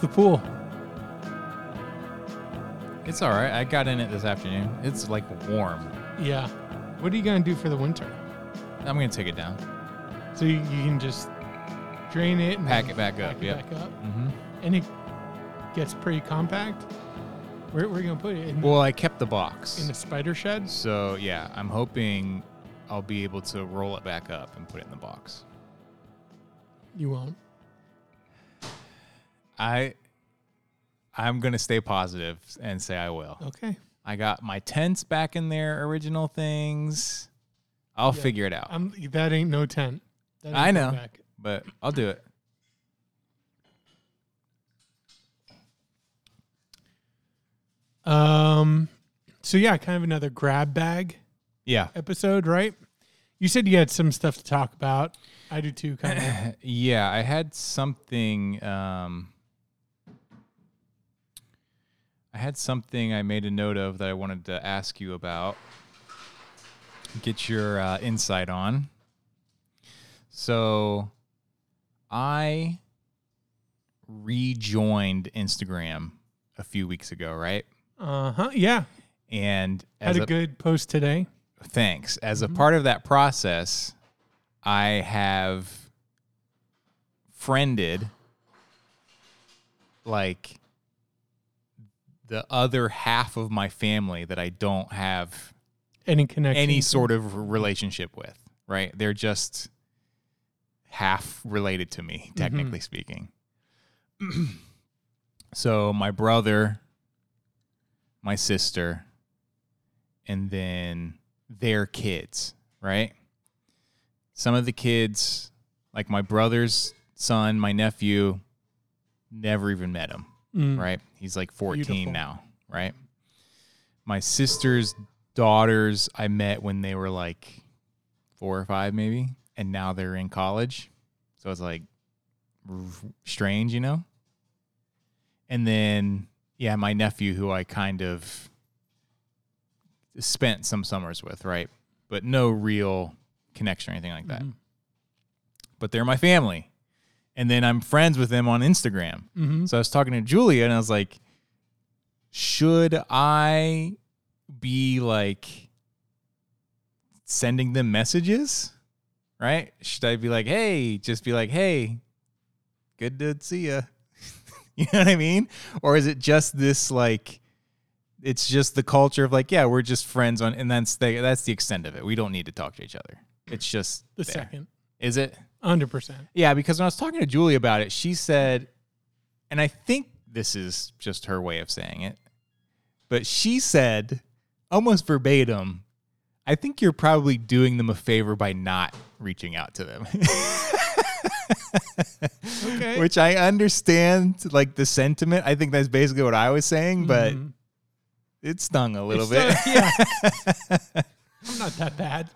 the pool? It's all right. I got in it this afternoon. It's like warm. Yeah. What are you gonna do for the winter? I'm gonna take it down, So you, you can just drain it, and pack then it back pack up. it Yeah. back up, Mm-hmm. and it gets pretty compact. Where where are you gonna put it? In, Well, I kept the box, in the spider shed? so yeah, I'm hoping I'll be able to roll it back up and put it in the box. You won't. I, I'm gonna stay positive and say I will. Okay. I got my tents back in their original things. I'll Yeah. figure it out, I'm, that ain't no tent. That ain't I know. back. but I'll do it. Um. So yeah, kind of another grab bag Yeah. episode, right? You said you had some stuff to talk about. I do too, kind of. yeah, I had something. Um, I had something I made a note of that I wanted to ask you about. Get your uh, insight on. So, I rejoined Instagram a few weeks ago, right? Uh huh. Yeah. And Had as a, good post today. thanks. As a part of that process, I have friended like the other half of my family that I don't have Any connection? any sort of relationship with, right? They're just half related to me, mm-hmm. technically speaking. so my brother, my sister, and then their kids, right? Some of the kids, like my brother's son, my nephew, never even met him Mm. right? He's like 14 Beautiful. now, right? My sister's daughters I met when they were like four or five, maybe, and now they're in college. So it's like strange, you know? And then, yeah, my nephew, who I kind of spent some summers with, right? But no real connection or anything like that. Mhm. But they're my family. And then I'm friends with them on Instagram. Mhm. So I was talking to Julia and I was like, should I be like sending them messages? Right? Should I be like, hey, just be like, hey, good to see you? you know what I mean? Or is it just this like it's just the culture of like, yeah, we're just friends on and that's the that's the extent of it. We don't need to talk to each other. It's just The there. second, Is it? Hundred percent. Yeah, because when I was talking to Julie about it, she said, and I think this is just her way of saying it, but she said almost verbatim, I think you're probably doing them a favor by not reaching out to them. Okay. Which I understand, like the sentiment. I think that's basically what I was saying, but Mhm. it stung a little It's, bit. yeah. I'm not that bad.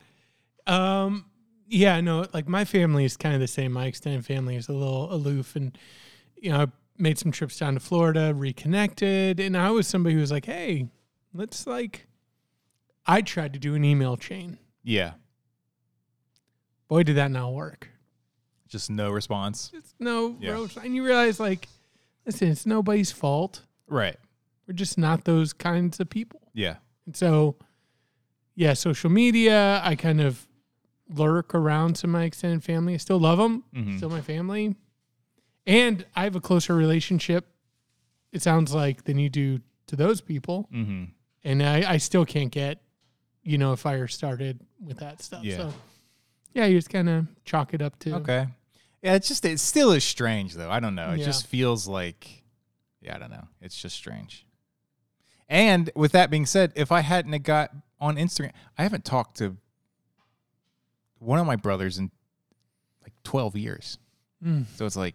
Um, yeah, no, like my family is kind of the same. My extended family is a little aloof, and you know, I made some trips down to Florida, reconnected, and I was somebody who was like, "Hey, let's like." I tried to do an email chain. yeah, Boy, did that not work. just no response. It's no, Yeah. and you realize like, listen, it's nobody's fault. Right. We're just not those kinds of people. Yeah. And so, yeah, social media, I kind of lurk around to my extended family. I still love them, Mhm. still my family. And I have a closer relationship, it sounds like, than you do to those people. Mm-hmm. And I, I still can't get, you know, a fire started with that stuff. Yeah. So, yeah, you just kind of chalk it up to. Okay. Yeah, it's just it still is strange though. I don't know. It Yeah. just feels like yeah, I don't know. It's just strange. And with that being said, if I hadn't got on Instagram, I haven't talked to one of my brothers in like 12 years. Mm. So it's like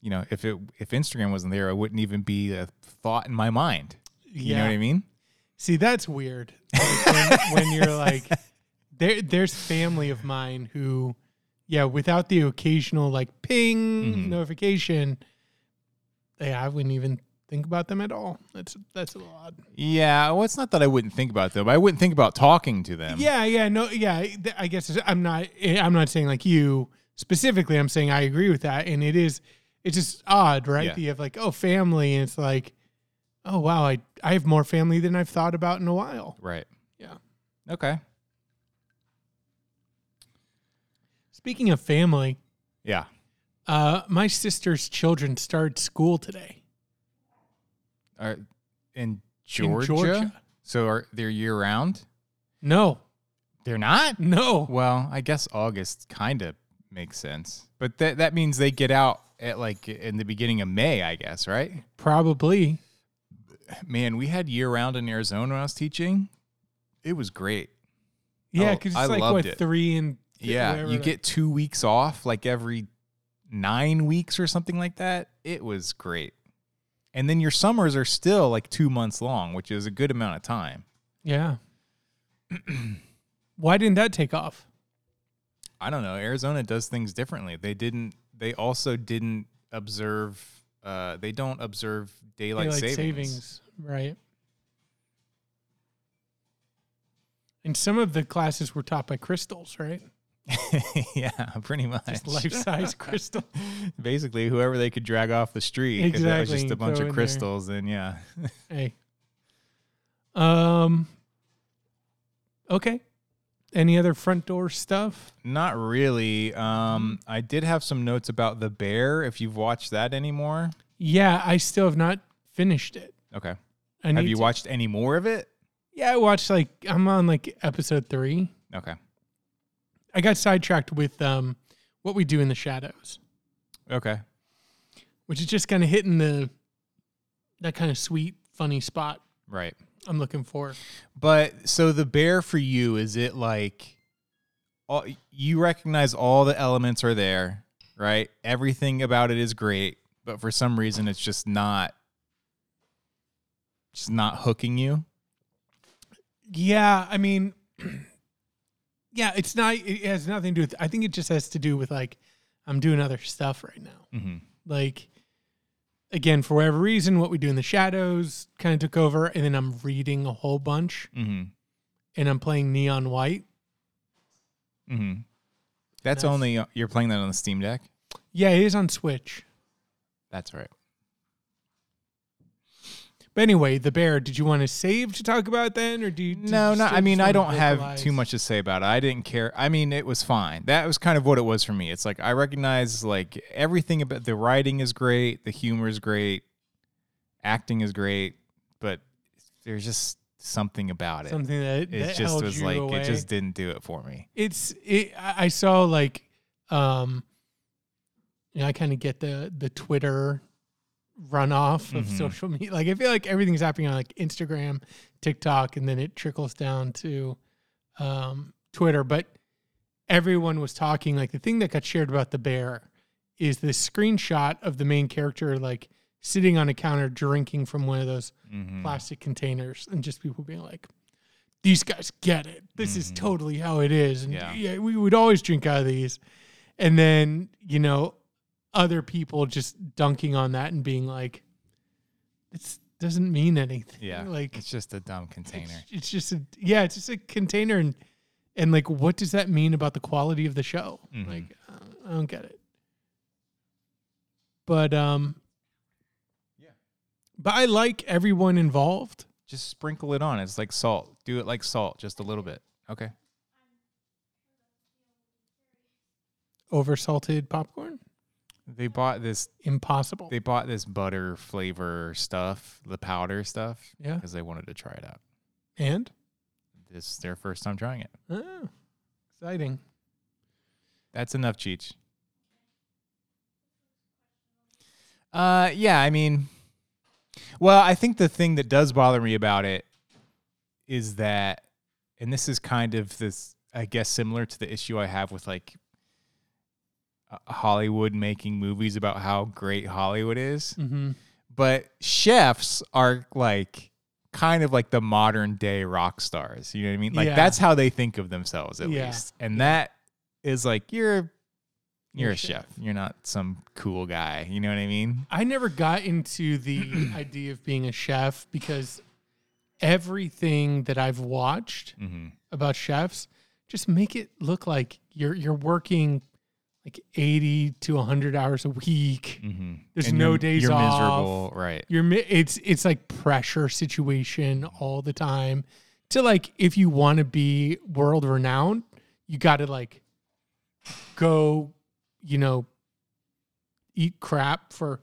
you know, if it if Instagram wasn't there, it wouldn't even be a thought in my mind. You know what I mean? See, that's weird. Like, when, when you're like, there, there's family of mine who, yeah, without the occasional like ping Mhm. notification, yeah, I wouldn't even think about them at all. That's that's a little odd. Yeah, well, it's not that I wouldn't think about them. I wouldn't think about talking to them. Yeah, yeah, no, yeah. I guess I'm not. eh, I'm not saying like you specifically. I'm saying I agree with that, and it is. It's just odd, right? Yeah. That You have like oh family, and it's like, oh wow, I I have more family than I've thought about in a while. Right. Yeah. Okay. Speaking of family, Yeah. uh, my sister's children started school today Are in Georgia? Georgia. So are they're year round? No, They're not? no. Well, I guess August kind of makes sense. But that that means they get out at like in the beginning of May, I guess, right? Probably. Man, we had year round in Arizona when I was teaching. It was great. Yeah, Oh, because I like what it. three and Yeah, whatever you get 2 weeks off like every 9 weeks or something like that. It was great. And then your summers are still like 2 months long, which is a good amount of time. Yeah. Why didn't that take off? I don't know. Arizona does things differently. They didn't. They also didn't observe. Uh, they don't observe daylight, Daylight savings. right? And some of the classes were taught by crystals, right? yeah, pretty much. Just life-size crystal. Basically, whoever they could drag off the street. 'cause that was just a bunch throw of there. crystals. Then yeah. Hey. Um. Okay. Any other front door stuff? Not really. Um, I did have some notes about the bear. If you've watched that anymore, Yeah, I still have not finished it. okay. I Have you to- watched any more of it? Yeah, I watched like I'm on like episode three. Okay. I got sidetracked with um what we do in the shadows, Okay. which is just kind of hitting the that kind of sweet, funny spot Right. I'm looking for. But so the bear for you is it like all, you recognize all the elements are there, right? Everything about it is great, but for some reason it's just not just not hooking you. Yeah, I mean, yeah, it's not. It has nothing to do with. I think it just has to do with like I'm doing other stuff right now. Mm-hmm. Like again, for whatever reason, what we do in the shadows kind of took over, and then I'm reading a whole bunch, Mm-hmm. and I'm playing Neon White. Mm-hmm. That's, That's- only you're playing that on the Steam Deck. Yeah, it is on Switch. That's right. But anyway, the bear. Did you want to save to talk about then, or do you? No, you no. I mean, I don't have too much to say about it. I didn't care. I mean, it was fine. That was kind of what it was for me. It's like I recognize like everything about the writing is great, the humor is great, acting is great, but there's just something about it. Something that, it that just was like away. it just didn't do it for me. it's it, I I saw like um you know, I kind of get the the Twitter runoff of Mhm. social media. Like I feel like everything's happening on like Instagram, TikTok, and then it trickles down to um Twitter. But everyone was talking like the thing that got shared about the bear is this screenshot of the main character like sitting on a counter drinking from one of those Mhm. plastic containers and just people being like these guys get it this is Mhm. totally how it is and Yeah. yeah. we would always drink out of these and then you know other people just dunking on that and being like it doesn't mean anything Yeah, like it's just a dumb container. it's just a yeah it's just a container and and like what does that mean about the quality of the show Mhm. like i don't get it but um Yeah. but i like everyone involved Just sprinkle it on. It's like salt. Do it like salt, just a little bit. Okay. over salted popcorn They bought this. impossible They bought this butter flavor stuff, the powder stuff, yeah because they wanted to try it out. and This is their first time trying it. oh, exciting That's enough, Cheech. Uh, yeah, I mean, well, I think the thing that does bother me about it is that, and this is kind of this, I guess, similar to the issue I have with like Hollywood making movies about how great Hollywood is. mm-hmm. But chefs are like kind of like the modern day rock stars. You know what I mean? Like Yeah. that's how they think of themselves at Yeah. least. And that is like you're You're a chef. You're not some cool guy. You know what I mean? I never got into the idea of being a chef because everything that I've watched Mm-hmm. about chefs just make it look like you're you're working like 80 to 100 hours a week. Mm-hmm. There's no days you're off. miserable, right? You're mi- it's it's like pressure situation all the time. To like if you want to be world renowned, you got to like go, you know, eat crap for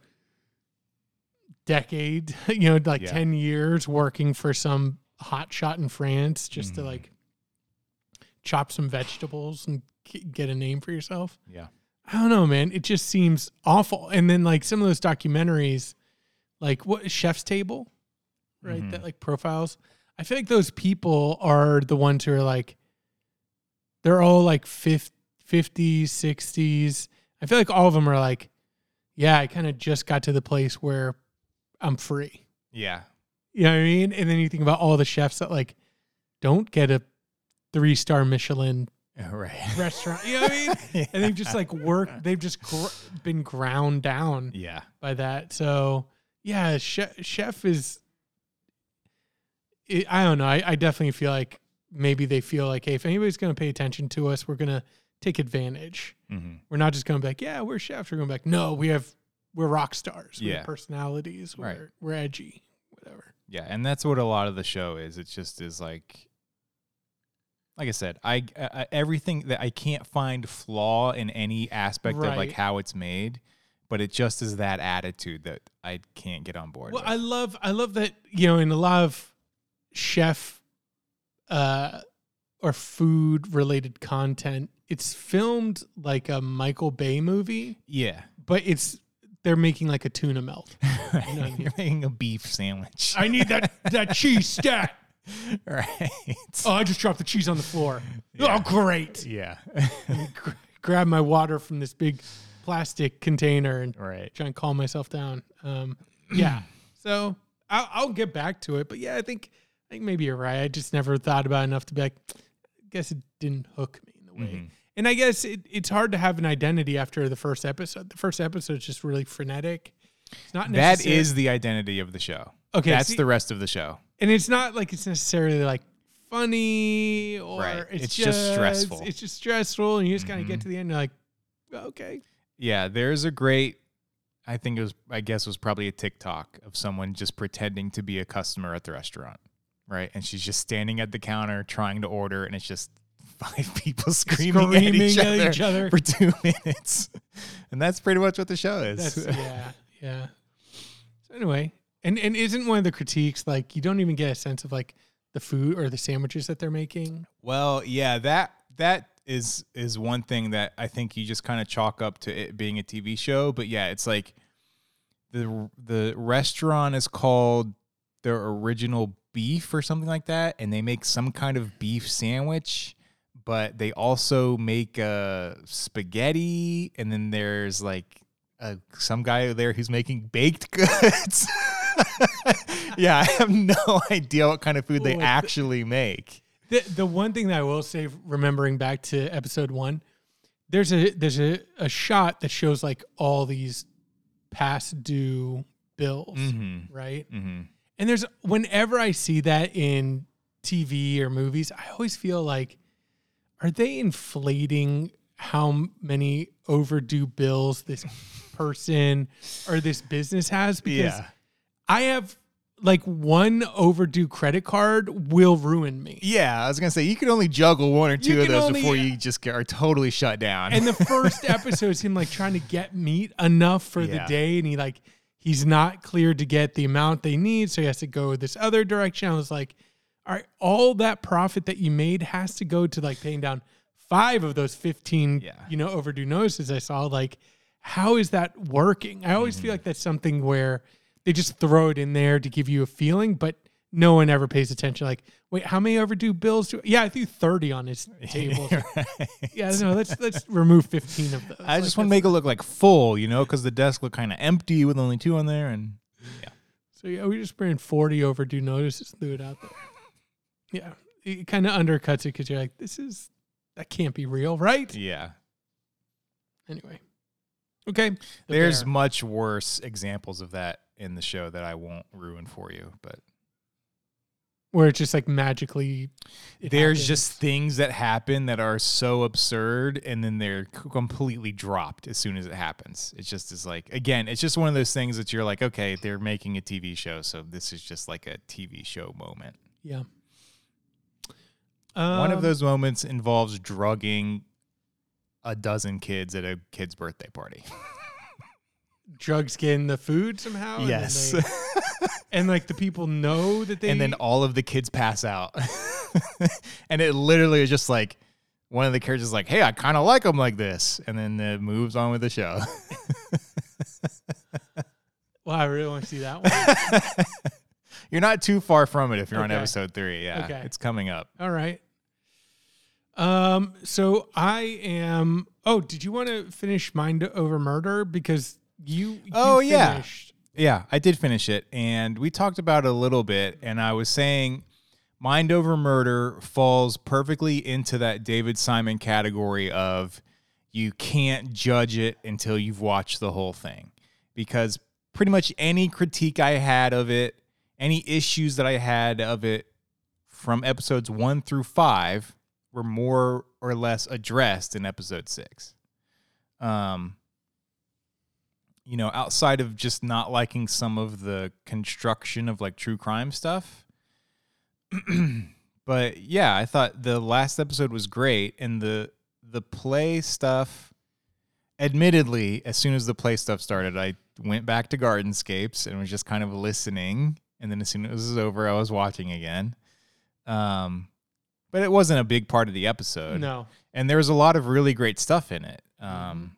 decade, you know, like Yeah. 10 years working for some hot shot in France just to Mhm. like chop some vegetables and get a name for yourself. Yeah. I don't know, man. It just seems awful. And then like some of those documentaries, like what Chef's Table, right? Mhm. That like profiles. I feel like those people are the ones who are like, they're all like 50, 50s, 60s. I feel like all of them are like, yeah, I kind of just got to the place where I'm free. Yeah. You know what I mean? And then you think about all the chefs that like don't get a three star Michelin Right. restaurant. You know what I mean? and they've just like worked they've just gr- been ground down Yeah. by that so yeah chef, chef is it, i don't know I, I definitely feel like maybe they feel like hey if anybody's going to pay attention to us we're going to take advantage Mm-hmm. we're not just going back yeah we're chefs we're going back no we have we're rock stars we Yeah. have personalities we're, Right. we're edgy whatever Yeah, and that's what a lot of the show is. It just is like, like I said, I, I everything that I can't find flaw in any aspect of like how it's made, but it just is that attitude that I can't get on board. Well, with. I love I love that you know in a lot of chef uh or food related content, it's filmed like a Michael Bay movie, yeah, but it's they're making like a tuna melt. know I mean? you're making a beef sandwich, I need that that cheese stat. right? Oh, I just dropped the cheese on the floor. Yeah. Oh, great! Yeah, Gr- grab my water from this big plastic container and right. try and calm myself down. Um, yeah. So I'll, I'll get back to it, but yeah, I think I think maybe you're right. I just never thought about it enough to be like, I guess it didn't hook me in the way. Mhm. And I guess it, it's hard to have an identity after the first episode. The first episode is just really frenetic. It's not That necessary- is the identity of the show. Okay, that's see- the rest of the show. And it's not like it's necessarily like funny or Right. it's, It's just stressful. It's just stressful, and you just kind of get mm-hmm. to the end, and you're like, okay, Yeah, there's a great. I think it was. I guess it was probably a TikTok of someone just pretending to be a customer at the restaurant, right? And she's just standing at the counter trying to order, and it's just five people screaming, at, each, at other each other. for two minutes, and that's pretty much what the show is. That's yeah, yeah. So anyway, and and isn't one of the critiques like you don't even get a sense of like the food or the sandwiches that they're making? Well, yeah, that that is is one thing that I think you just kind of chalk up to it being a TV show, but yeah, it's like the the restaurant is called their original beef or something like that and they make some kind of beef sandwich, but they also make uh spaghetti and then there's like uh, some guy there who's making baked goods. yeah, I have no idea what kind of food they actually make. The the one thing that I will say, remembering back to episode one, there's a there's a, a shot that shows like all these past due bills, Mhm. right? Mm-hmm. And there's whenever I see that in TV or movies, I always feel like, are they inflating how many overdue bills this person or this business has? Because Yeah. I have like one overdue credit card will ruin me. Yeah, I was gonna say you can only juggle one or two of those only- before you just get, are totally shut down. And the first episode is him like trying to get meat enough for Yeah. the day, and he like he's not cleared to get the amount they need, so he has to go this other direction. I was like, all right, all that profit that you made has to go to like paying down five of those fifteen, Yeah. you know, overdue notices I saw. Like, how is that working? I always Mm-hmm. feel like that's something where they just throw it in there to give you a feeling, but no one ever pays attention. Like, wait, how many overdue bills do? Yeah, I threw thirty on his table. Right. Yeah, no, let's let's remove fifteen of those. I Like, just want to make it look like full, you know, because the desk looked kind of empty with only two on there, and yeah. So yeah, we just bring forty overdue notices, threw it out there. Yeah, it kind of undercuts it because you're like, this is that can't be real, right? yeah, Anyway. Okay. The There's bear. much worse examples of that in the show that I won't ruin for you, but where it's just like magically there's happens. just things that happen that are so absurd and then they're completely dropped as soon as it happens. It just is like again, it's just one of those things that you're like, okay, they're making a TV show, so this is just like a TV show moment. yeah. one of Um, those moments involves drugging a dozen kids at a kid's birthday party. drugs get in the food somehow. and yes. they- and like the people know that they and then all of the kids pass out. and it literally is just like one of the characters is like, "Hey, I kind of like them like this," and then it moves on with the show. Well, I really want to see that one. you're not too far from it if you're on episode three. Yeah, Okay. it's coming up. All right. Um. So I am. Oh, did you want to finish Mind Over Murder because you? you Oh, yeah. Yeah, I did finish it, and we talked about it a little bit, and I was saying. Mind Over Murder falls perfectly into that David Simon category of you can't judge it until you've watched the whole thing. Because pretty much any critique I had of it, any issues that I had of it from episodes one through five were more or less addressed in episode six. Um, you know, outside of just not liking some of the construction of like true crime stuff. but yeah, I thought the last episode was great and the the play stuff admittedly, as soon as the play stuff started, I went back to Gardenscapes and was just kind of listening. And then as soon as it was over, I was watching again. Um, but it wasn't a big part of the episode No. and there was a lot of really great stuff in it. Um,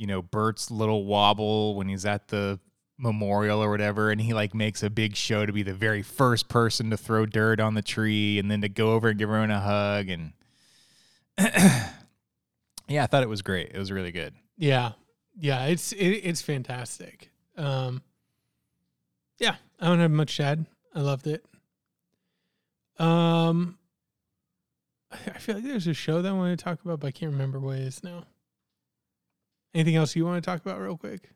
you know, Bert's little wobble when he's at the memorial or whatever, and he like makes a big show to be the very first person to throw dirt on the tree, and then to go over and give everyone a hug, and yeah, I thought it was great. It was really good. Yeah. Yeah. It's it, it's fantastic. Um. Yeah, I don't have much to add. I loved it. Um. I feel like there's a show that I want to talk about, but I can't remember what it is now. Anything else you want to talk about real quick?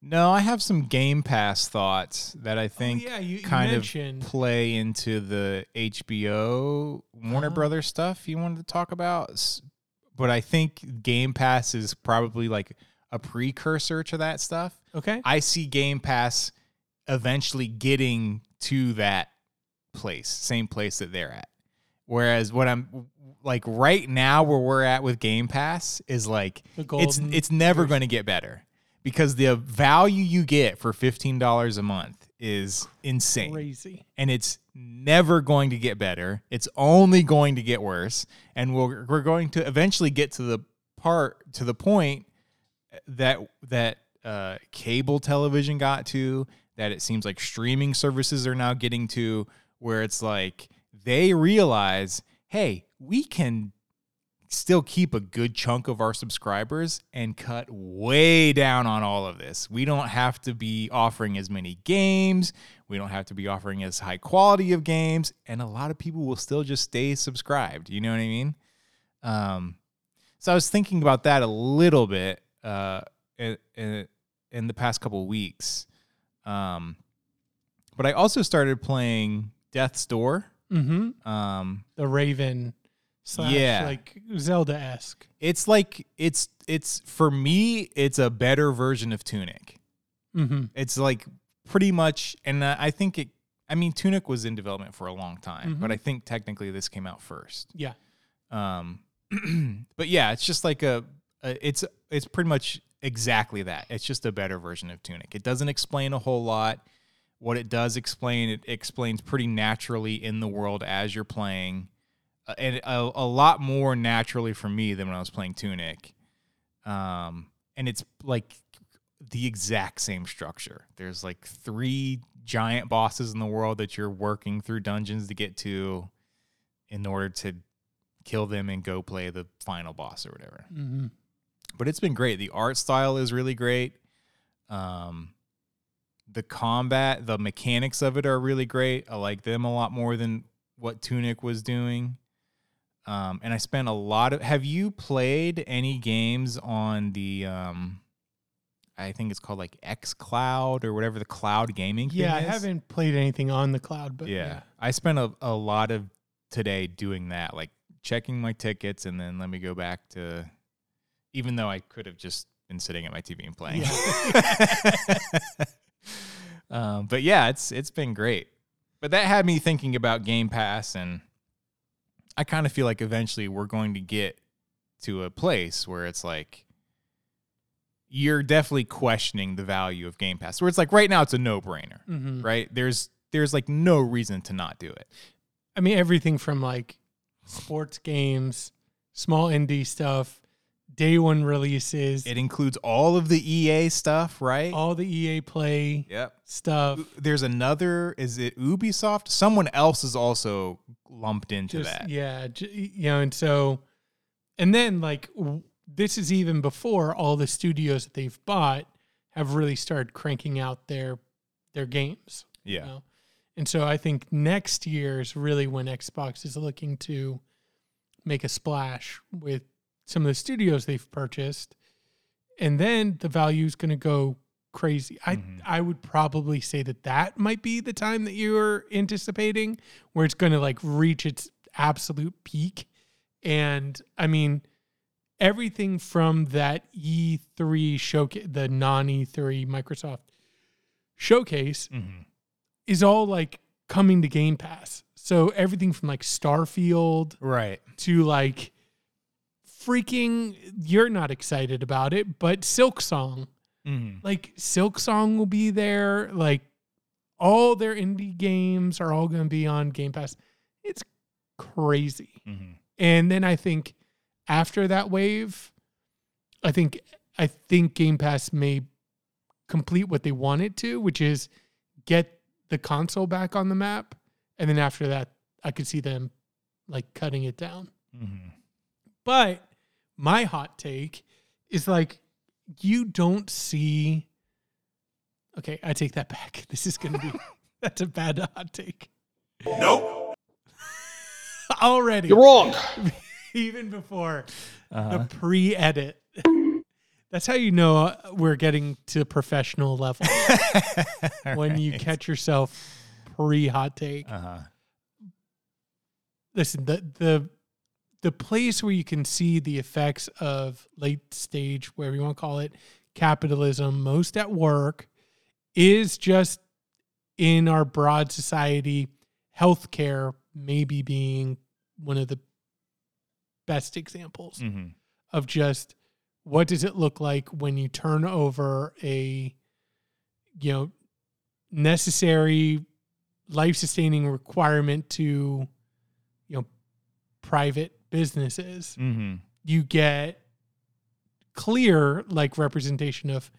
No, I have some Game Pass thoughts that I oh, think oh, yeah, you, you kind of play into the HBO Warner Oh. Brothers stuff you wanted to talk about. S- But I think Game Pass is probably like a precursor to that stuff. okay. I see Game Pass eventually getting to that place, same place that they're at. Whereas what I'm like right now where we're at with Game Pass is like it's it's never going to get better because the value you get for $15 a month is insane Crazy. and it's never going to get better. It's only going to get worse, and we're we're going to eventually get to the part to the point that that uh, cable television got to. That it seems like streaming services are now getting to, where it's like they realize, hey, we can still keep a good chunk of our subscribers and cut way down on all of this. We don't have to be offering as many games. We don't have to be offering as high quality of games. And a lot of people will still just stay subscribed. You know what I mean? Um, so I was thinking about that a little bit uh, in, in, in the past couple weeks. Um, but I also started playing Death's Door. Mm-hmm. Um, The Raven slash Yeah. like Zelda esque. it's like it's it's for me it's a better version of tunic Mm-hmm. it's like pretty much and i think it i mean tunic was in development for a long time but Mhm. i think technically this came out first Yeah. um but yeah it's just like a, a it's it's pretty much exactly that it's just a better version of tunic it doesn't explain a whole lot what it does explain it explains pretty naturally in the world as you're playing and a, a lot more naturally for me than when i was playing tunic um and it's like the exact same structure there's like three giant bosses in the world that you're working through dungeons to get to in order to kill them and go play the final boss or whatever Mm-hmm. but it's been great. The art style is really great. Um, the combat, the mechanics of it are really great. I like them a lot more than what Tunic was doing. Um, and I spent a lot of. Have you played any games on the? Um, I think it's called like X Cloud or whatever the cloud gaming. Yeah, I is. haven't played anything on the cloud, but yeah. yeah. I spent a, a lot of today doing that, like checking my tickets, and then let me go back to. Even though I could have just been sitting at my TV and playing. um, but yeah, it's it's been great. But that had me thinking about Game Pass, and I kind of feel like eventually we're going to get to a place where it's like you're definitely questioning the value of Game Pass. Where it's like right now it's a no brainer, Mhm. right? There's there's like no reason to not do it. I mean, everything from like sports games, small indie stuff, day one releases, It includes all of the EA stuff, right? all the EA Play Yep. stuff. There's another. Is it Ubisoft? Someone else is also lumped into Just, that. yeah, j- you know, and so, and then like w- this is even before all the studios that they've bought have really started cranking out their their games. you Yeah. know? And so I think next year is really when Xbox is looking to make a splash with some of the studios they've purchased. And then the value is going to go crazy. I I would probably say that that might be the time that you're anticipating where it's going to like reach its absolute peak. And I mean everything from that E3 showcase the non E3 Microsoft showcase Mhm. is all like coming to Game Pass. So everything from like Starfield Right. to like freaking you're not excited about it, but Silk Song. hmm Like Silk Song will be there. Like all their indie games are all going to be on Game Pass. It's crazy. hmm And then I think after that wave, I think I think Game Pass may complete what they want it to, which is get the console back on the map. And then after that, I could see them like cutting it down. hmm But my hot take is like you don't see Okay, I take that back. This is going to be that's a bad hot take. Nope. Already. You're wrong. Even before Uh-huh. the pre-edit. That's how you know uh, we're getting to professional level when you catch yourself pre-hot take. Uh huh. Listen, the the the place where you can see the effects of late stage, whatever you want to call it, capitalism, most at work, is just in our broad society. Healthcare maybe being one of the best examples hmm of just what does it look like when you turn over a you know necessary life sustaining requirement to you know private businesses hmm you get clear like representation of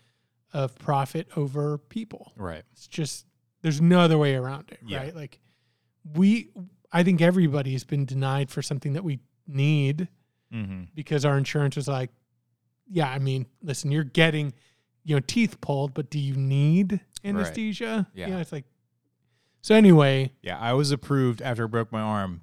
of profit over people Right. it's just there's no other way around it Yeah. right like we i think everybody has been denied for something that we need hmm because our insurance was like, yeah, I mean, listen, you're getting, you know, teeth pulled, but do you need anesthesia? Yeah. You know, it's like, so anyway, Yeah, I was approved after I broke my arm.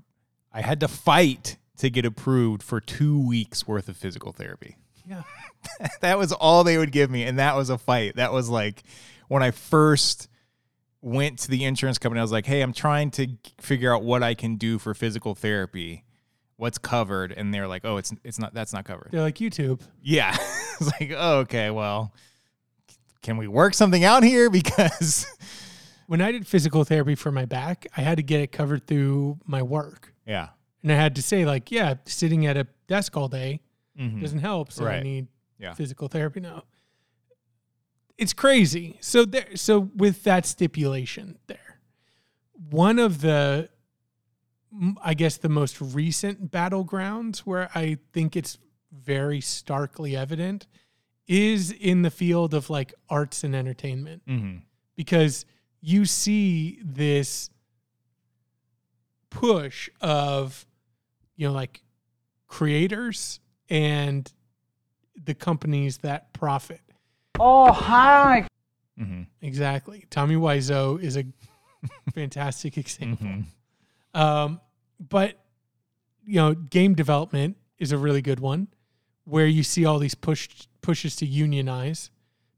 I had to fight to get approved for two weeks worth of physical therapy. yeah, that was all they would give me, and that was a fight. That was like when I first went to the insurance company. I was like, "Hey, I'm trying to figure out what I can do for physical therapy. What's covered?" And they're like, "Oh, it's it's not. That's not covered." they're like YouTube. Yeah, it's like, oh, okay, well, can we work something out here? Because When I did physical therapy for my back, I had to get it covered through my work. yeah, And I had to say, like, yeah, sitting at a desk all day Mhm. doesn't help. So I need Yeah. physical therapy now. It's crazy. So there so with that stipulation there, one of the I guess the most recent battlegrounds where I think it's very starkly evident is in the field of like arts and entertainment Mhm. because you see this push of you know like creators and the companies that profit Oh, hi. Mhm. exactly tommy wiseau is a fantastic example Mhm. um, but you know, game development is a really good one where you see all these push pushes to unionize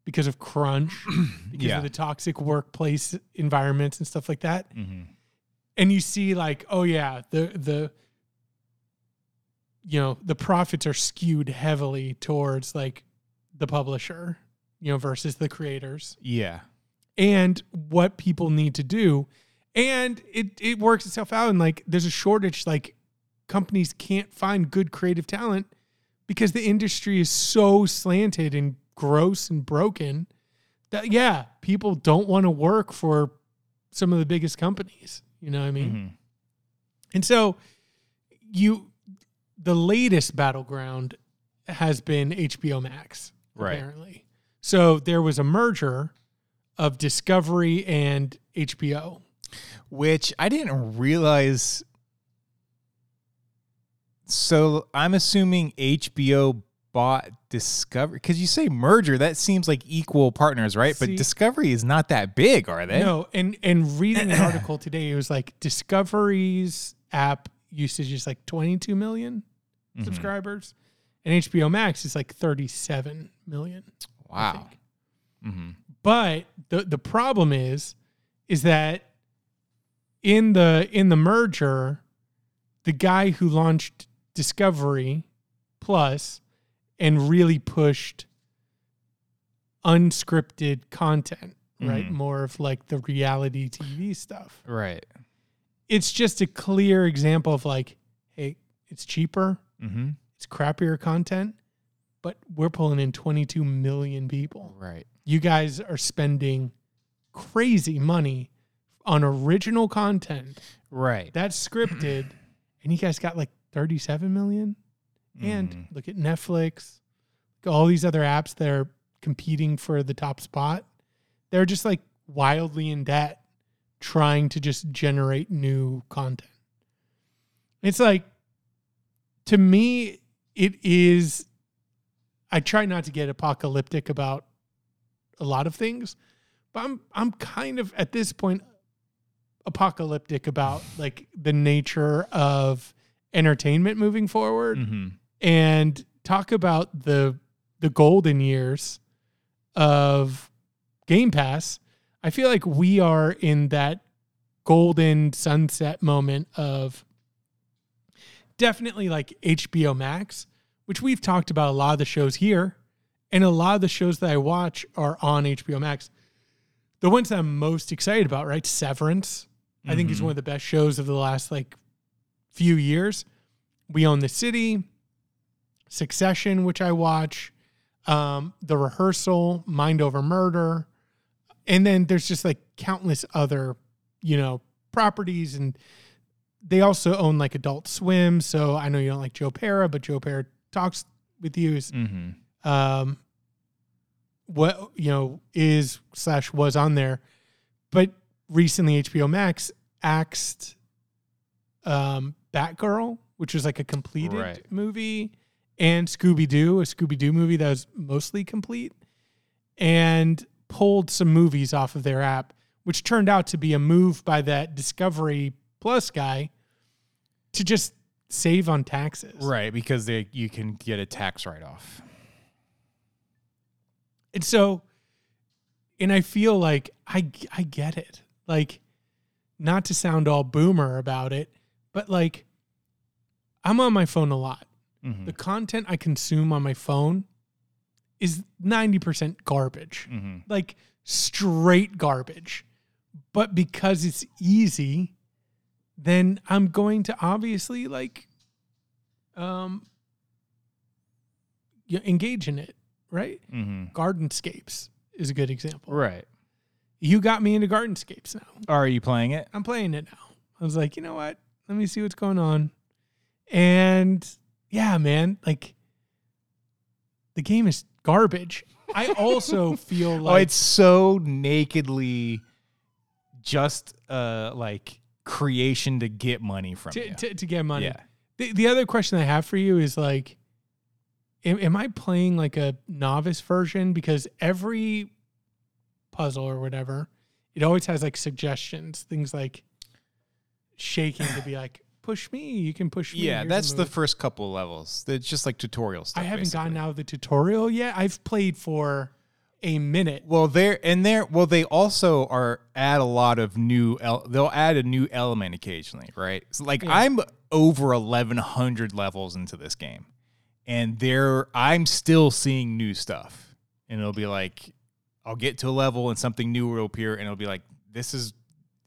because of crunch, because Yeah. of the toxic workplace environments and stuff like that. Mm-hmm. And you see like, oh yeah, the the you know, the profits are skewed heavily towards like the publisher, you know, versus the creators Yeah. and what people need to do. And it it works itself out and like there's a shortage like companies can't find good creative talent because the industry is so slanted and gross and broken that yeah, people don't want to work for some of the biggest companies, you know what I mean? Mhm. And so you the latest battleground has been HBO Max, Right. apparently. So there was a merger of Discovery and HBO. Which I didn't realize. So I'm assuming HBO bought Discovery because you say merger, that seems like equal partners, right? See- but Discovery is not that big, are they? No, and and reading an article today, it was like Discovery's app usage is like 22 million Mhm. subscribers, and HBO Max is like 37 million. Wow. Mm-hmm. But the the problem is is that in the in the merger, the guy who launched Discovery Plus and really pushed unscripted content, right? Mhm. More of like the reality TV stuff. Right. It's just a clear example of like, hey, it's cheaper, Mm-hmm. it's crappier content, but we're pulling in 22 million people Right. you guys are spending crazy money on original content Right. that's scripted and you guys got like 37 million and Mhm. look at netflix all these other apps that are competing for the top spot they're just like wildly in debt trying to just generate new content it's like to me it is i try not to get apocalyptic about a lot of things but i'm i'm kind of at this point apocalyptic about like the nature of entertainment moving forward Mhm. And talk about the the golden years of Game Pass. I feel like we are in that golden sunset moment of definitely like HBO Max, which we've talked about a lot of the shows here, and a lot of the shows that I watch are on HBO Max. The ones that I'm most excited about, right? Severance, I think is Mhm. one of the best shows of the last like few years. We Own the City, Succession, which I watch, um, The Rehearsal, Mind Over Murder, and then there's just like countless other, you know, properties, and they also own like Adult Swim. So I know you don't like Joe Pera, but Joe Pera talks with you. Is Mhm. um, what you know is slash was on there, but recently HBO Max axed um, Batgirl, which was like a completed Right. movie, and Scooby Doo, a Scooby Doo movie that was mostly complete, and pulled some movies off of their app, which turned out to be a move by that Discovery Plus guy to just save on taxes. Right, because they you can get a tax write off. And so, and I feel like I I get it. Like, not to sound all boomer about it, but like, I'm on my phone a lot. Mm-hmm. The content I consume on my phone is 90% garbage, Mm-hmm. like straight garbage. But because it's easy, then I'm going to obviously like um engage in it, right? Mm-hmm. Gardenscapes is a good example. Right. You got me into Gardenscapes now. Are you playing it? I'm playing it now. I was like, you know what? Let me see what's going on. And yeah, man, like the game is garbage. I also feel like oh, it's so nakedly just uh like creation to get money from to, you. to, to get money. Yeah. The, the other question I have for you is like, am, am I playing like a novice version? Because every puzzle or whatever, it always has like suggestions, things like shaking to be like push me. You can push me. Yeah, Here's a that's the move." first couple levels. It's just like tutorial stuff. I haven't gotten basically. out of the tutorial yet. I've played for a minute. Well, there and there. Well, they also are add a lot of new. El- they'll add a new element occasionally, right? So like I'm over 1100 levels into this game, and there I'm still seeing new stuff, and it'll be like I'll get to a level and something new will appear, and it'll be like this is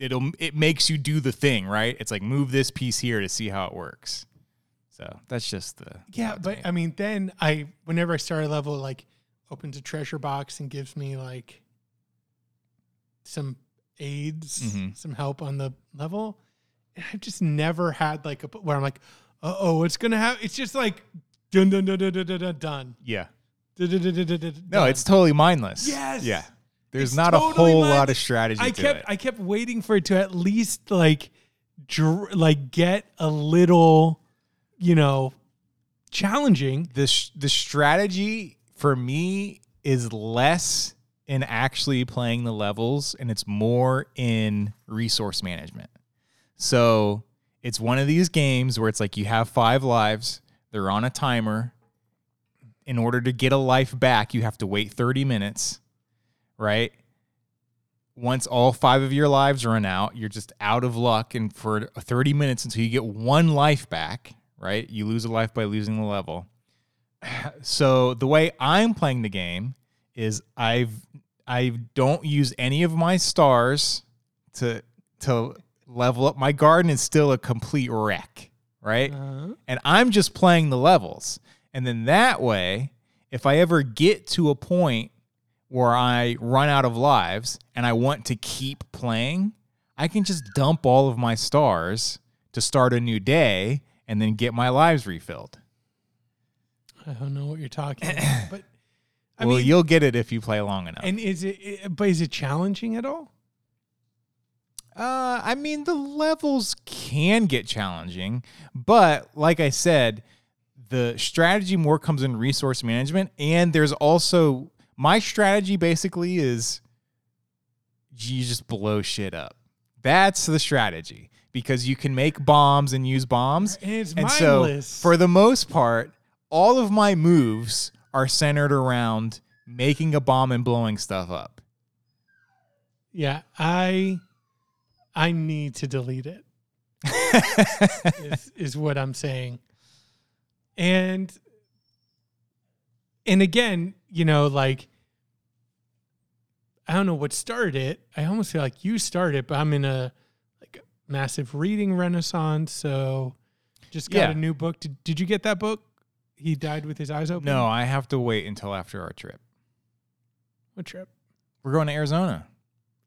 it'll it makes you do the thing, right? It's like move this piece here to see how it works. So that's just the yeah. But me. I mean, then I whenever I start a level, like opens a treasure box and gives me like some aids, mm-hmm. some help on the level. And I've just never had like a where I'm like, uh oh, it's gonna have. It's just like dun dun dun dun dun dun dun. Yeah. Dun, dun, dun, no, it's totally mindless. Yes. Yeah. There's It's not totally a whole lot of strategy I to kept it. I kept waiting for it to at least like dr- like get a little, you know, challenging. the sh- the strategy for me is less in actually playing the levels and it's more in resource management. So, it's one of these games where it's like you have 5 lives, they're on a timer. In order to get a life back, you have to wait 30 minutes, right? Once all 5 of your lives run out, you're just out of luck and for 30 minutes until you get one life back, right? You lose a life by losing the level so the way I'm playing the game is I've I don't use any of my stars to to level up. My garden is still a complete wreck, right? Uh, And I'm just playing the levels. And then that way, if I ever get to a point where I run out of lives and I want to keep playing, I can just dump all of my stars to start a new day and then get my lives refilled. I don't know what you're talking about, but I well, mean, you'll get it if you play long enough. and is it, it? But is it challenging at all? Uh, I mean, the levels can get challenging, but like I said, the strategy more comes in resource management, and there's also my strategy basically is you just blow shit up. That's the strategy because you can make bombs and use bombs, And it's and mindless. so for the most part, all of my moves are centered around making a bomb and blowing stuff up. yeah, I I need to delete it. is, is what I'm saying. And and again, you know, like I don't know what started it. I almost feel like you started, it, but I'm in a like a massive reading renaissance. So just got Yeah. a new book. Did, did you get that book? He died with his eyes open. No, I have to wait until after our trip. What trip? We're going to Arizona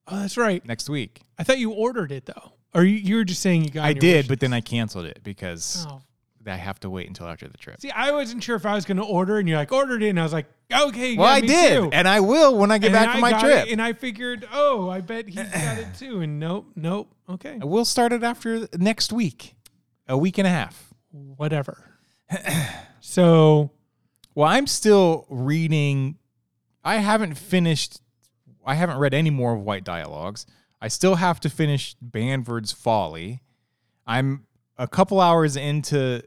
Oh, that's right. next week. I thought you ordered it though. Or you, you were just saying you got. I did, but then I canceled it because Oh. I have to wait until after the trip. See, I wasn't sure if I was going to order, and you're like ordered it, and I was like, okay. well, got I did, too. and I will when I get And back from my trip. it, and I figured, oh, I bet he's got it too. And nope, nope. Okay, We'll start it after next week, a week and a half. whatever. so Well, I'm still reading. I haven't finished. I haven't read any more of White Dialogues. I still have to finish Banvard's Folly. I'm a couple hours into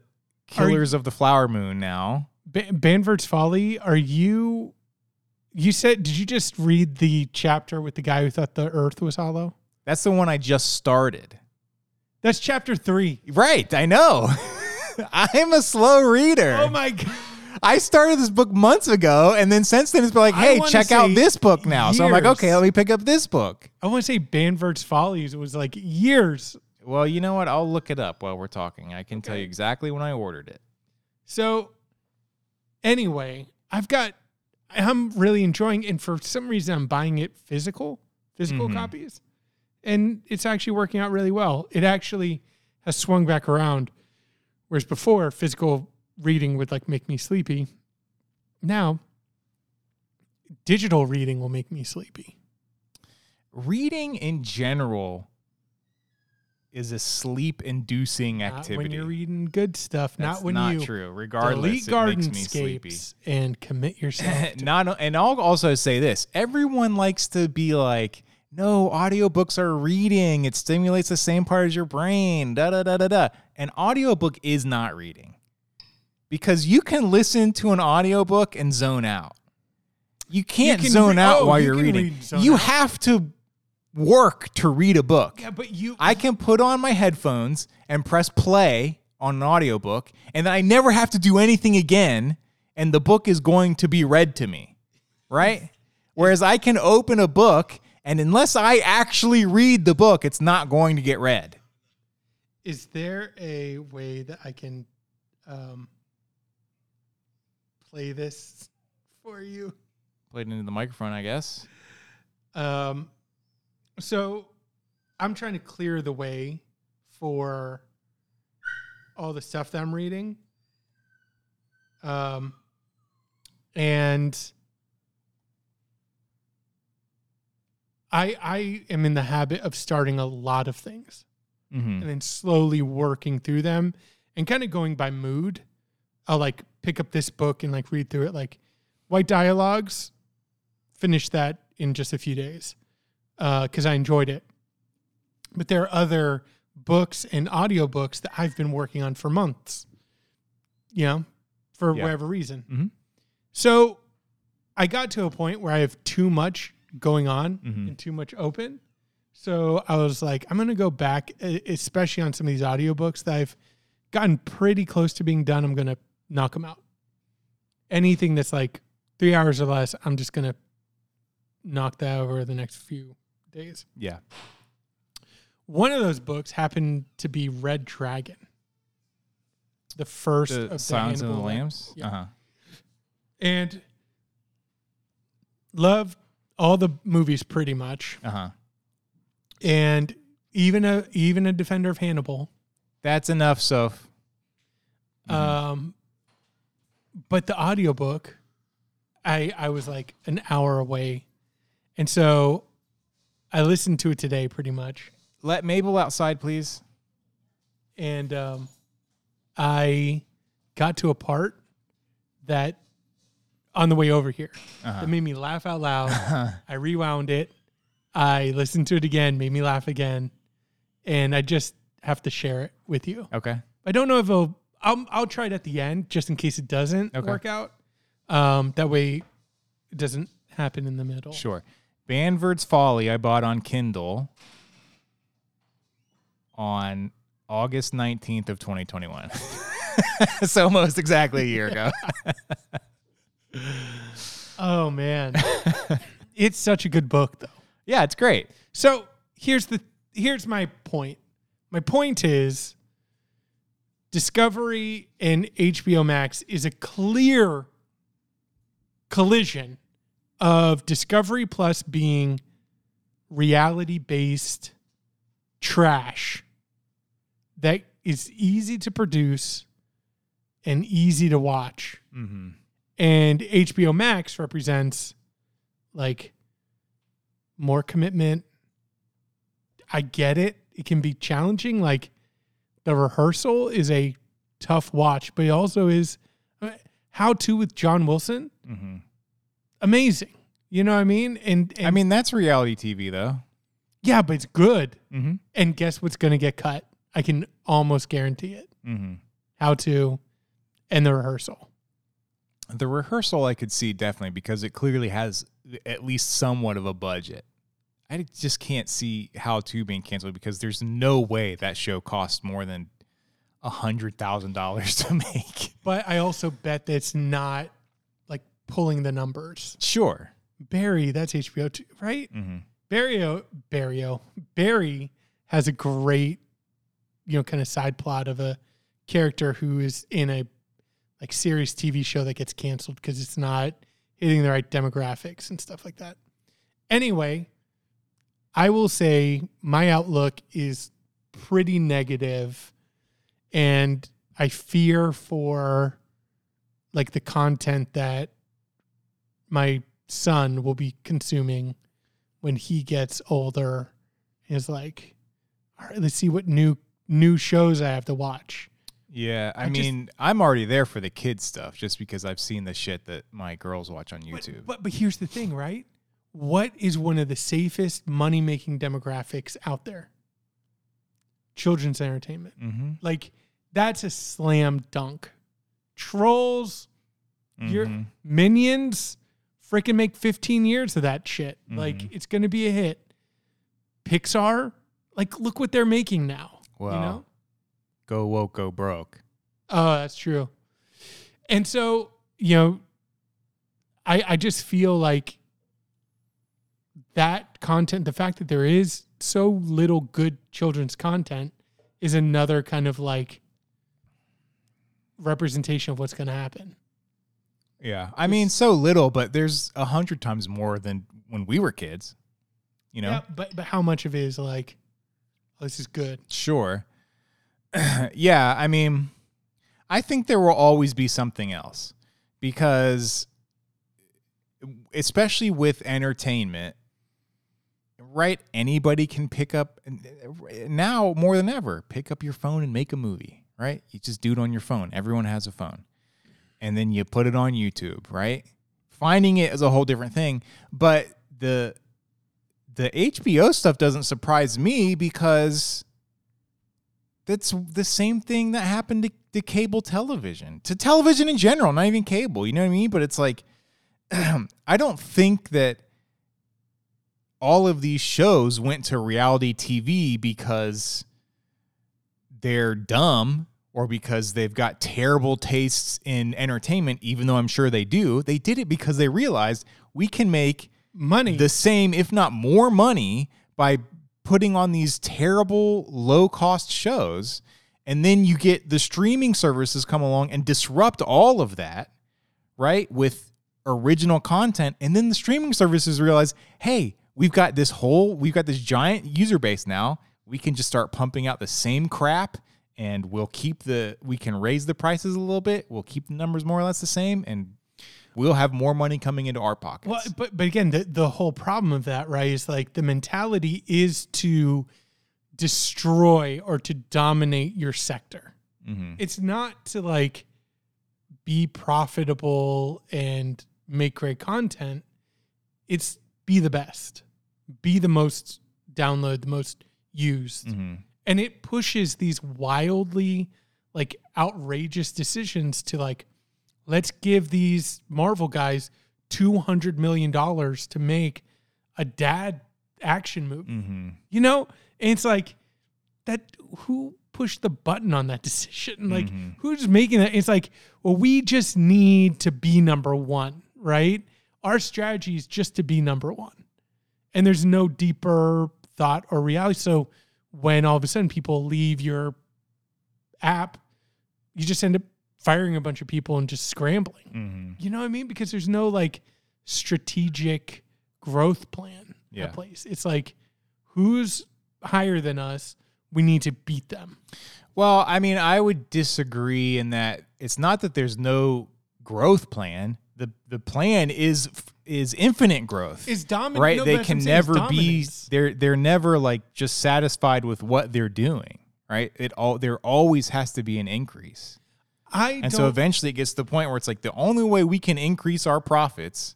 Are you- Killers of the Flower Moon now. Ba- Banvard's Folly, are you? You said, did you just read the chapter with the guy who thought the Earth was hollow? That's the one I just started. That's chapter three. Right, I know. I'm a slow reader. Oh my god! I started this book months ago, and then since then it's been like, hey, check out this book now. So I'm like, okay, let me pick up this book. I want to say Banvard's Follies It was like years. Well, you know what? I'll look it up while we're talking. I can tell you exactly when I ordered it. So, anyway, I've got. I'm really enjoying, and for some reason, I'm buying it physical, physical Mhm. copies, and it's actually working out really well. It actually has swung back around, whereas before, physical reading would like make me sleepy. Now, digital reading will make me sleepy. Reading in general is a sleep-inducing Not activity. when you're reading good stuff, That's not when you're not you true. Regardless, delete it makes me sleepy. gardenscapes and commit yourself. not and I'll also say this: everyone likes to be like, no, audiobooks are reading. It stimulates the same part as your brain. Da da da da da. An audiobook is not reading. Because you can listen to an audiobook and zone out. You can't can zone re- out oh, while you you're can reading. read you out. have to work to read a book. Yeah, but you I can put on my headphones and press play on an audiobook, and then I never have to do anything again, and the book is going to be read to me. Right? Whereas I can open a book, and unless I actually read the book, it's not going to get read. Is there a way that I can um, play this for you? Played into the microphone, I guess. Um, so I'm trying to clear the way for all the stuff that I'm reading. Um, and I I am in the habit of starting a lot of things Mm-hmm. and then slowly working through them and kind of going by mood. I'll like pick up this book and like read through it. Like White Dialogues, finish that in just a few days because I enjoyed it. But there are other books and audiobooks that I've been working on for months, you know, for Yeah. whatever reason. Mhm. So I got to a point where I have too much going on Mhm. and too much open. So I was like, I'm going to go back, especially on some of these audiobooks that I've gotten pretty close to being done. I'm going to knock them out. Anything that's like three hours or less, I'm just going to knock that over the next few days. Yeah. One of those books happened to be Red Dragon, the first The of Silence of the Lambs. Yeah. Uh-huh. and loved all the movies pretty much, Uh-huh. and even a even a defender of Hannibal. That's enough, Soph. Mhm. Um, but the audiobook, I I was like an hour away, and so I listened to it today pretty much, Let Mabel outside, please. and um, I got to a part that on the way over here Uh-huh. that made me laugh out loud. I rewound it. I listened to it again, made me laugh again, and I just have to share it with you. Okay. I don't know if it'll. I'll I'll try it at the end just in case it doesn't Okay. work out. Um, that way, it doesn't happen in the middle. Sure. Banvard's Folly I bought on Kindle on August 19th of 2021. so almost exactly a year ago. Oh man, it's such a good book though. yeah, it's great. So here's the here's my point. My point is Discovery and HBO Max is a clear collision of Discovery Plus being reality based trash that is easy to produce and easy to watch. Mm-hmm. And HBO Max represents like more commitment. I get it. It can be challenging. Like the rehearsal is a tough watch, but it also is uh, how to with John Wilson. Mm-hmm. Amazing. You know what I mean? And, and I mean, that's reality TV, though. yeah, but it's good. Mm-hmm. And guess what's going to get cut? I can almost guarantee it. Mm-hmm. How to and the rehearsal. The rehearsal I could see definitely because it clearly has at least somewhat of a budget. I just can't see how to being canceled because there's no way that show costs more than a hundred thousand dollars to make. But I also bet that it's not pulling the numbers. Sure. Barry, that's HBO too, right? Mm-hmm. Barry, Barry, Barry has a great, you know, kind of side plot of a character who is in a like series TV show that gets canceled because it's not hitting the right demographics and stuff like that. Anyway, I will say my outlook is pretty negative and I fear for like the content that my son will be consuming when he gets older is like all right let's see what new new shows i have to watch Yeah, I, I just- mean, I'm already there for the kids stuff just because I've seen the shit that my girls watch on YouTube. but, but here's the thing right what is one of the safest money making demographics out there? Children's entertainment. Mm-hmm. Like that's a slam dunk. Trolls, your Mhm. minions, freaking make 15 years of that shit. Like Mhm. it's going to be a hit. Pixar, like look what they're making now. Well, you know? go woke, go broke. Oh, that's true. And so, you know, I I just feel like that content, the fact that there is so little good children's content is another kind of like representation of what's going to happen. Yeah, I mean, so little, but there's a hundred times more than when we were kids. You know, Yeah, but but how much of it is like oh, this is good? Sure. yeah, I mean, I think there will always be something else because, especially with entertainment, right? Anybody can pick up now more than ever. Pick up your phone and make a movie, right? You just do it on your phone. Everyone has a phone, and then you put it on YouTube, right? Finding it is a whole different thing, but the the HBO stuff doesn't surprise me because that's the same thing that happened to, to cable television, to television in general, not even cable. You know what I mean? But it's like, I don't think that all of these shows went to reality TV because they're dumb or because they've got terrible tastes in entertainment, even though I'm sure they do. They did it because they realized we can make Money. the same, if not more money, by putting on these terrible low cost shows. And then you get the streaming services come along and disrupt all of that, right? With original content. And then the streaming services realize, hey, we've got this whole, we've got this giant user base now. We can just start pumping out the same crap and we'll keep the, we can raise the prices a little bit. We'll keep the numbers more or less the same and we'll have more money coming into our pockets. Well, but but again, the the whole problem of that, right, is like the mentality is to destroy or to dominate your sector. Mhm. It's not to like be profitable and make great content. It's be the best, be the most download, the most used, Mhm. And it pushes these wildly like outrageous decisions to like let's give these marvel guys 200 million dollars to make a dad action movie. Mhm. you know? And it's like that who pushed the button on that decision? Like Mhm. who's making that? It's like well we just need to be number one right? Our strategy is just to be number one. And there's no deeper thought or reality. So when all of a sudden people leave your app you just end up firing a bunch of people and just scrambling Mhm. you know what i mean because there's no like strategic growth plan Yeah. in place it's like who's higher than us we need to beat them Well, I mean, I would disagree in that it's not that there's no growth plan. The the plan is is infinite growth. is dominant right? they can never be they're they're never like just satisfied with what they're doing, right? It all there always has to be an increase. i And so eventually it gets to the point where it's like the only way we can increase our profits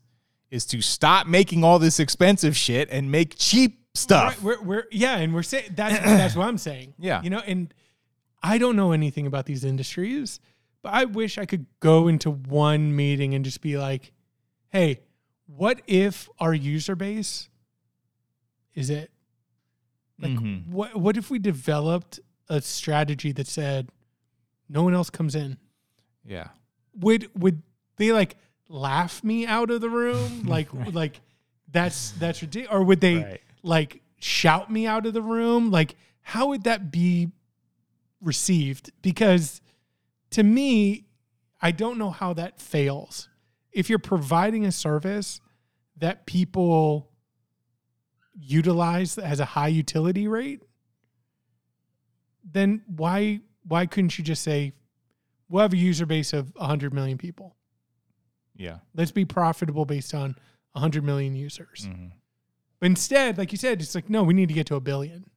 is to stop making all this expensive shit and make cheap stuff. Right, we're, we're yeah, and we're saying that's that's what I'm saying. Yeah. you know, and I don't know anything about these industries, but I wish I could go into one meeting and just be like, "Hey, what if our user base is it? Like, Mhm. what what if we developed a strategy that said no one else comes in? Yeah. Would would they like laugh me out of the room? like like that's that's ridiculous, or would they? Right. like shout me out of the room like how would that be received because to me i don't know how that fails if you're providing a service that people utilize that has a high utility rate then why why couldn't you just say we'll have a user base of 100 million people Yeah. let's be profitable based on 100 million users Mhm. but instead, like you said, it's like, no, we need to get to a billion.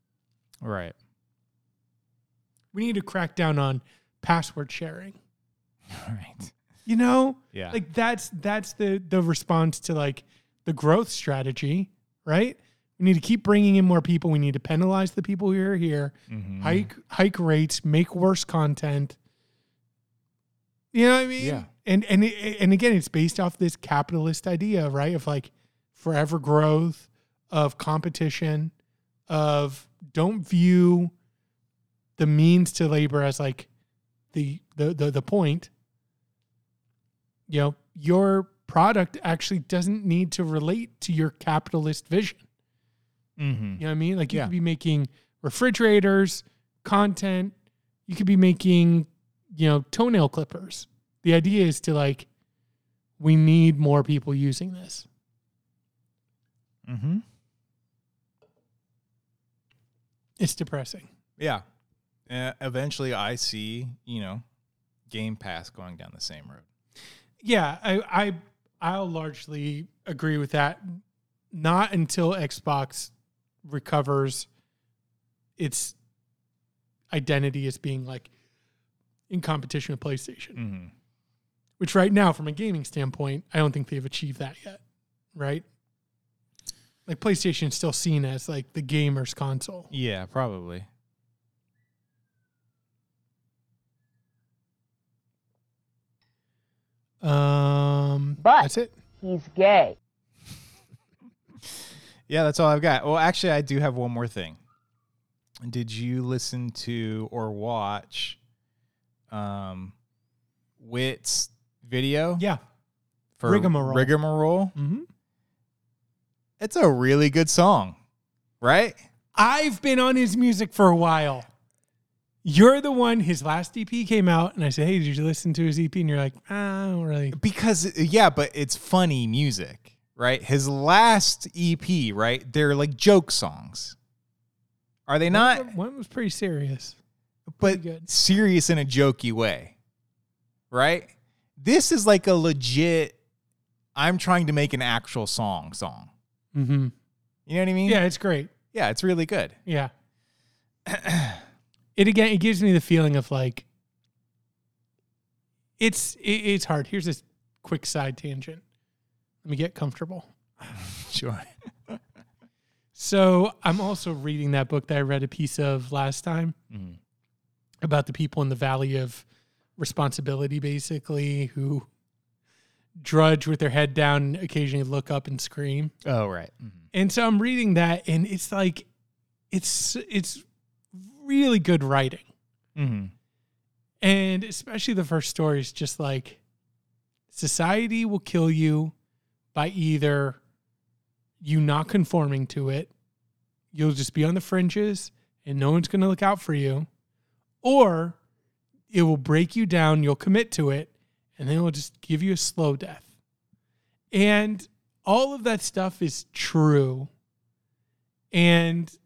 Right. We need to crack down on password sharing. Right. You know? Yeah. Like that's that's the the response to like the growth strategy, right? We need to keep bringing in more people. We need to penalize the people who are here, Mhm. hike hike rates, make worse content. You know what I mean? Yeah. And and it- and again, it's based off this capitalist idea, right? Of like forever growth, of competition, of don't view the means to labor as like the the the, the point. You know, your product actually doesn't need to relate to your capitalist vision. Mhm. You know what I mean? Like you Yeah. could be making refrigerators, content. You could be making, you know, toenail clippers. The idea is to like, we need more people using this. Mhm. It's depressing. Yeah. Uh, eventually, I see you know Game Pass going down the same road. Yeah, I, I I'll largely agree with that. Not until Xbox recovers its identity as being like in competition with PlayStation. Mm-hmm. Which right now, from a gaming standpoint, I don't think they've achieved that yet. Right? Like PlayStation is still seen as like the gamer's console. Yeah, probably. Um But- that's it. He's gay. Yeah, that's all I've got. Well, actually, I do have one more thing. Did you listen to or watch um Whit's video Yeah. for Rigmarole. Rigmarole? Mm-hmm. It's a really good song, right? I've been on his music for a while. You're the one. His last EP came out, and I said, "Hey, did you listen to his EP?" And you're like, "Ah, "I don't really." Because yeah, but it's funny music, right? His last EP, right? They're like joke songs. Are they not? One, was pretty serious. but good. serious in a jokey way, right? This is like a legit. I'm trying to make an actual song. Song. Mm-hmm. You know what I mean? Yeah, it's great. Yeah, it's really good. Yeah. it again, it gives me the feeling of like it's it, it's hard. Here's this quick side tangent. Let me get comfortable. Sure. So I'm also reading that book that I read a piece of last time Mhm. about the people in the valley of responsibility, basically, who drudge with their head down, occasionally look up and scream. Oh right. Mhm. And so I'm reading that, and it's like, it's it's really good writing, Mhm. and especially the first story is just like, society will kill you by either you not conforming to it, you'll just be on the fringes, and no one's going to look out for you, or it will break you down, you'll commit to it, and then it will just give you a slow death. And all of that stuff is true. And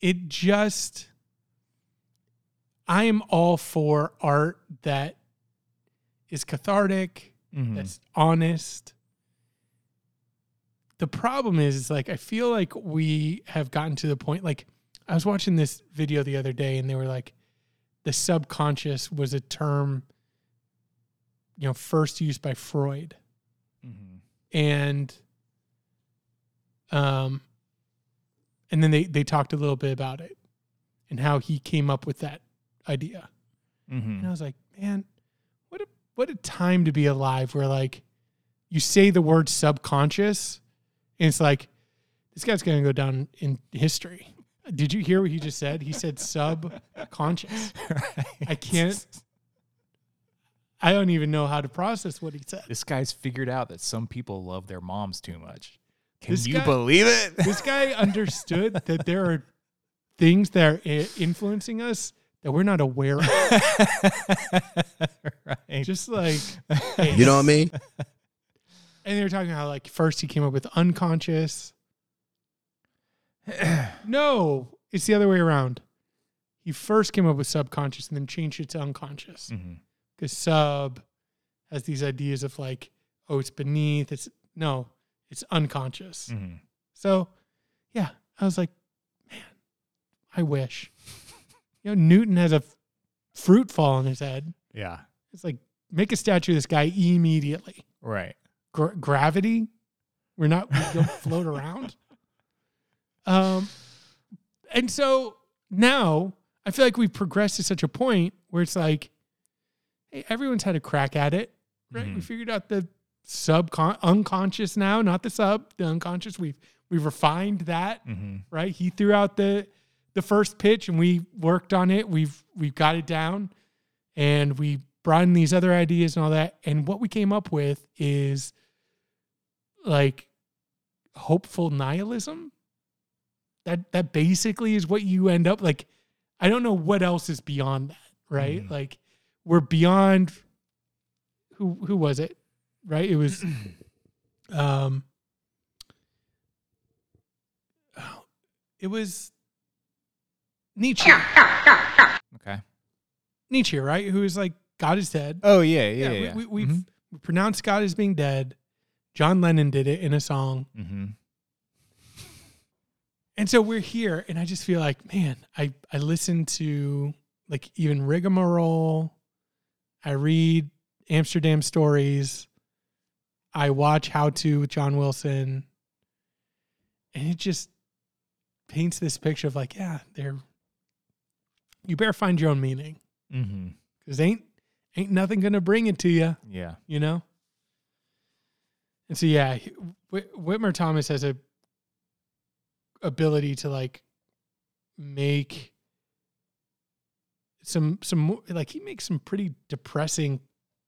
it just, I am all for art that is cathartic, Mhm. that's honest. The problem is, is like I feel like we have gotten to the point like I was watching this video the other day and they were like the subconscious was a term you know first used by Freud Mhm. and um and then they they talked a little bit about it and how he came up with that idea Mhm. and I was like, man, what a what a time to be alive where like you say the word subconscious and it's like this guy's gonna go down in history. Did you hear what he just said? He said subconscious. I can't I don't even know how to process what he said. This guy's figured out that some people love their moms too much. Can This you guy- believe it? This guy understood that there are things that are influencing us that we're not aware of. right. Just like You know what I mean? And they were talking how like first he came up with unconscious. no, it's the other way around. He first came up with subconscious and then changed it to unconscious mm-hmm. because sub has these ideas of like, oh, it's beneath. It's no, it's unconscious. Mhm. So, yeah, I was like, man, I wish. You know, Newton has a f- fruit fall on his head. Yeah. It's like make a statue of this guy immediately. Right. Gra- gravity We're not we don't float around. Um and so now I feel like we've progressed to such a point where it's like, hey, everyone's had a crack at it, right? We Mhm. figured out the subcon unconscious now, not the sub, the unconscious. We've we've refined that, Mm-hmm. right? He threw out the the first pitch and we worked on it. We've we've got it down and we brought in these other ideas and all that. And what we came up with is like hopeful nihilism. That that basically is what you end up like. I don't know what else is beyond that, right? Mhm. Like we're beyond who who was it? Right? It was um oh, it was Nietzsche. Okay. Nietzsche, right? Who is like God is dead. Oh yeah, yeah, we, yeah. we, we've Mhm. we pronounced God as being dead. John Lennon did it in a song. Mhm. And so we're here, and I just feel like, man, I I listen to like even rigmarole. I read Amsterdam stories. I watch How to with John Wilson, and it just paints this picture of like, yeah, they're. You better find your own meaning, mm-hmm. because ain't ain't nothing gonna bring it to you, Yeah. you know. And so yeah, Whit- Whitmer Thomas has a ability to like make some some like he makes some pretty depressing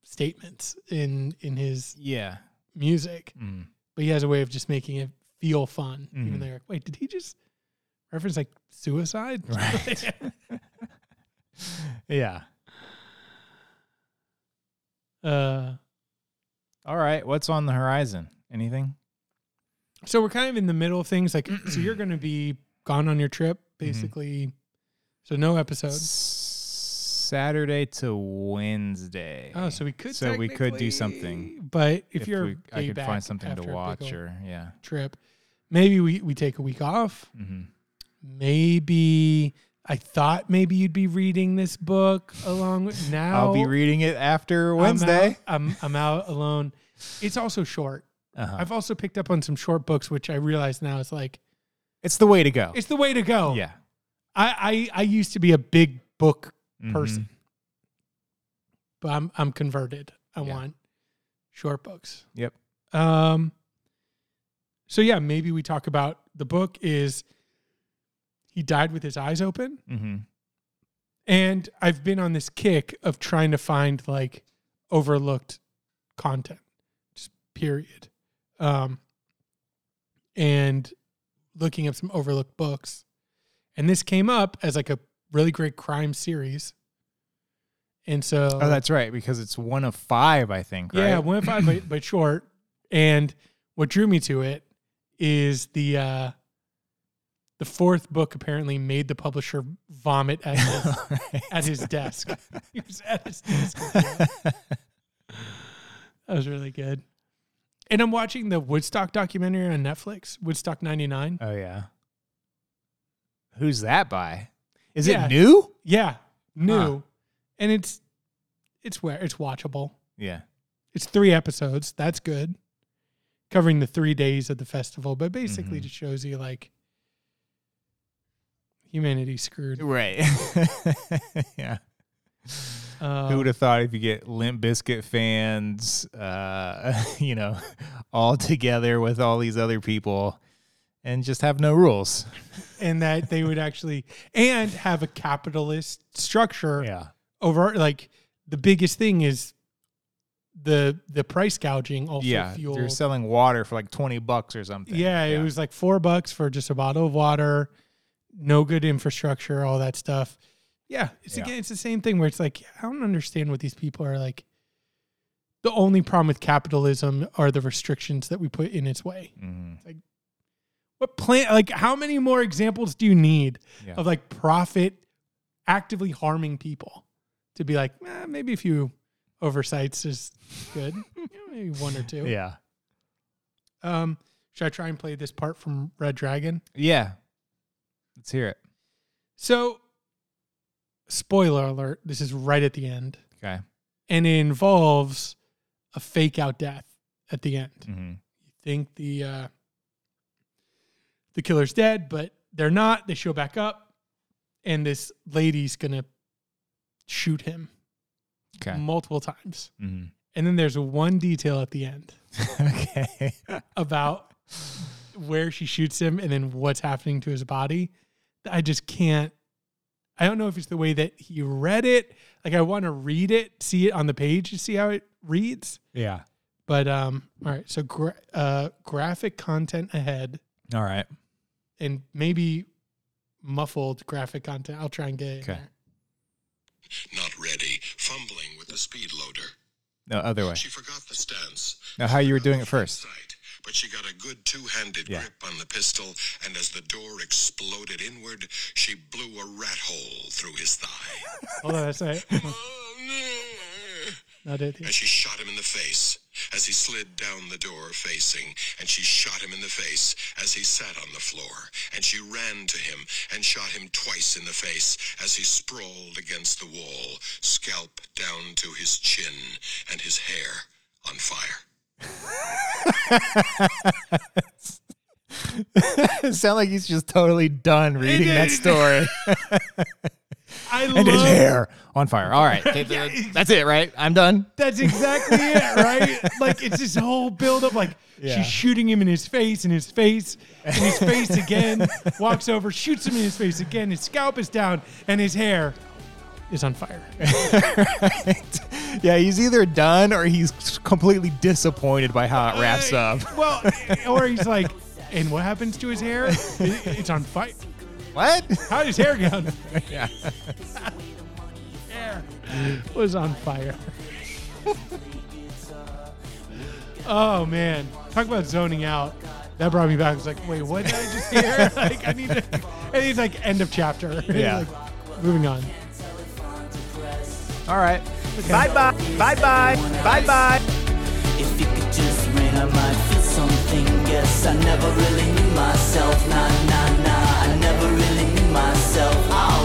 statements in in his Yeah. Music, Mm. but he has a way of just making it feel fun. Even Mhm. though you're like, wait, did he just reference like suicide? Right. yeah. uh, All right. What's on the horizon? Anything? so we're kind of in the middle of things. Like, so you're going to be gone on your trip, Mm-hmm. basically. So no episodes. Saturday to Wednesday. Oh, so we could. So we could do something. But if, you're, we, I could find something to after a big watch or yeah. trip, maybe we we take a week off. hmm Maybe I thought maybe you'd be reading this book along with now. I'll be reading it after I'm Wednesday. out- I'm I'm out alone. It's also short. Uh-huh. I've also picked up on some short books, which I realize now is like It's the way to go. it's the way to go. Yeah. I I, I used to be a big book Mhm. person, but I'm I'm converted. I Yeah. want short books. Yep. Um. So yeah, maybe we talk about the book. Is he died with his eyes open? Mm-hmm. And I've been on this kick of trying to find like overlooked content, just period. Um, and looking up some overlooked books. And this came up as like a really great crime series. And so, Oh, that's right, because it's one of five, I think. Right? yeah, one of five, but, but short. And what drew me to it is the uh, the fourth book apparently made the publisher vomit at his, at his desk. he was at his desk. that was really good. And I'm watching the Woodstock documentary on Netflix, Woodstock 99. oh yeah. Who's that by? Is Yeah. it new? Yeah, new. Huh. And it's it's where it's watchable. Yeah. It's three episodes. That's good. Covering the three days of the festival, but basically Mhm. just shows you like humanity screwed. Right. yeah. Uh, Who would have thought if you get Limp Bizkit fans, uh, you know, all together with all these other people and just have no rules? and that they would actually and have a capitalist structure Yeah. over like the biggest thing is the the price gouging also Yeah. They're selling water for like 20 bucks or something. yeah, it was like four bucks for just a bottle of water, no good infrastructure, all that stuff. Yeah, it's Yeah. again, it's the same thing where it's like I don't understand what these people are like. The only problem with capitalism are the restrictions that we put in its way. Mhm. What plan? Like, how many more examples do you need Yeah. of like profit actively harming people to be like, eh, maybe a few oversights is good, You know, maybe one or two. Yeah. Um, should I try and play this part from Red Dragon? Yeah. Let's hear it. So, spoiler alert, this is right at the end, Okay. and it involves a fake out death at the end. hmm You think the uh, the killer's dead, but they're not. They show back up, and this lady's gonna shoot him Okay. multiple times. Mhm. And then there's one detail at the end okay. about where she shoots him and then what's happening to his body. I just can't. I don't know if it's the way that he read it. Like I want to read it, see it on the page to see how it reads. Yeah. But um, all right. So gra- uh, graphic content ahead, All right. And maybe muffled graphic content. I'll try and get it. Okay. Not ready, fumbling with the speed loader. No, other way. She forgot the stance. Now, how you were doing it first. Sight, but she got a good two-handed Yeah. grip on the pistol, and as the door exploded inward, she blew a rat hole through his thigh. Hold on, that's it. Oh, no. Not it. and she shot him in the face as he slid down the door facing, and she shot him in the face as he sat on the floor, and she ran to him and shot him twice in the face as he sprawled against the wall, scalp down to his chin and his hair on fire. it sounds like he's just totally done reading that story. I and love his hair on fire. All right. Okay, that's it, right? I'm done. That's exactly it, right? Like it's this whole buildup. Like Yeah. she's shooting him in his face, in his face, in his face again. Walks over, shoots him in his face again. His scalp is down, and his hair is on fire. Yeah, he's either done or he's completely disappointed by how it wraps uh, up. Well, or he's like, and what happens to his hair? It- It's on fire. What? How did his hair get on? yeah. hair was on fire. oh man, talk about zoning out. That brought me back. I was like, wait, what did I just hear? like, I need to. And he's like, end of chapter. Yeah. Like, moving on. All right. Bye bye. Bye bye. Bye bye. If you could just ring, I might feel something. Guess I never really knew myself. Nah, nah, myself.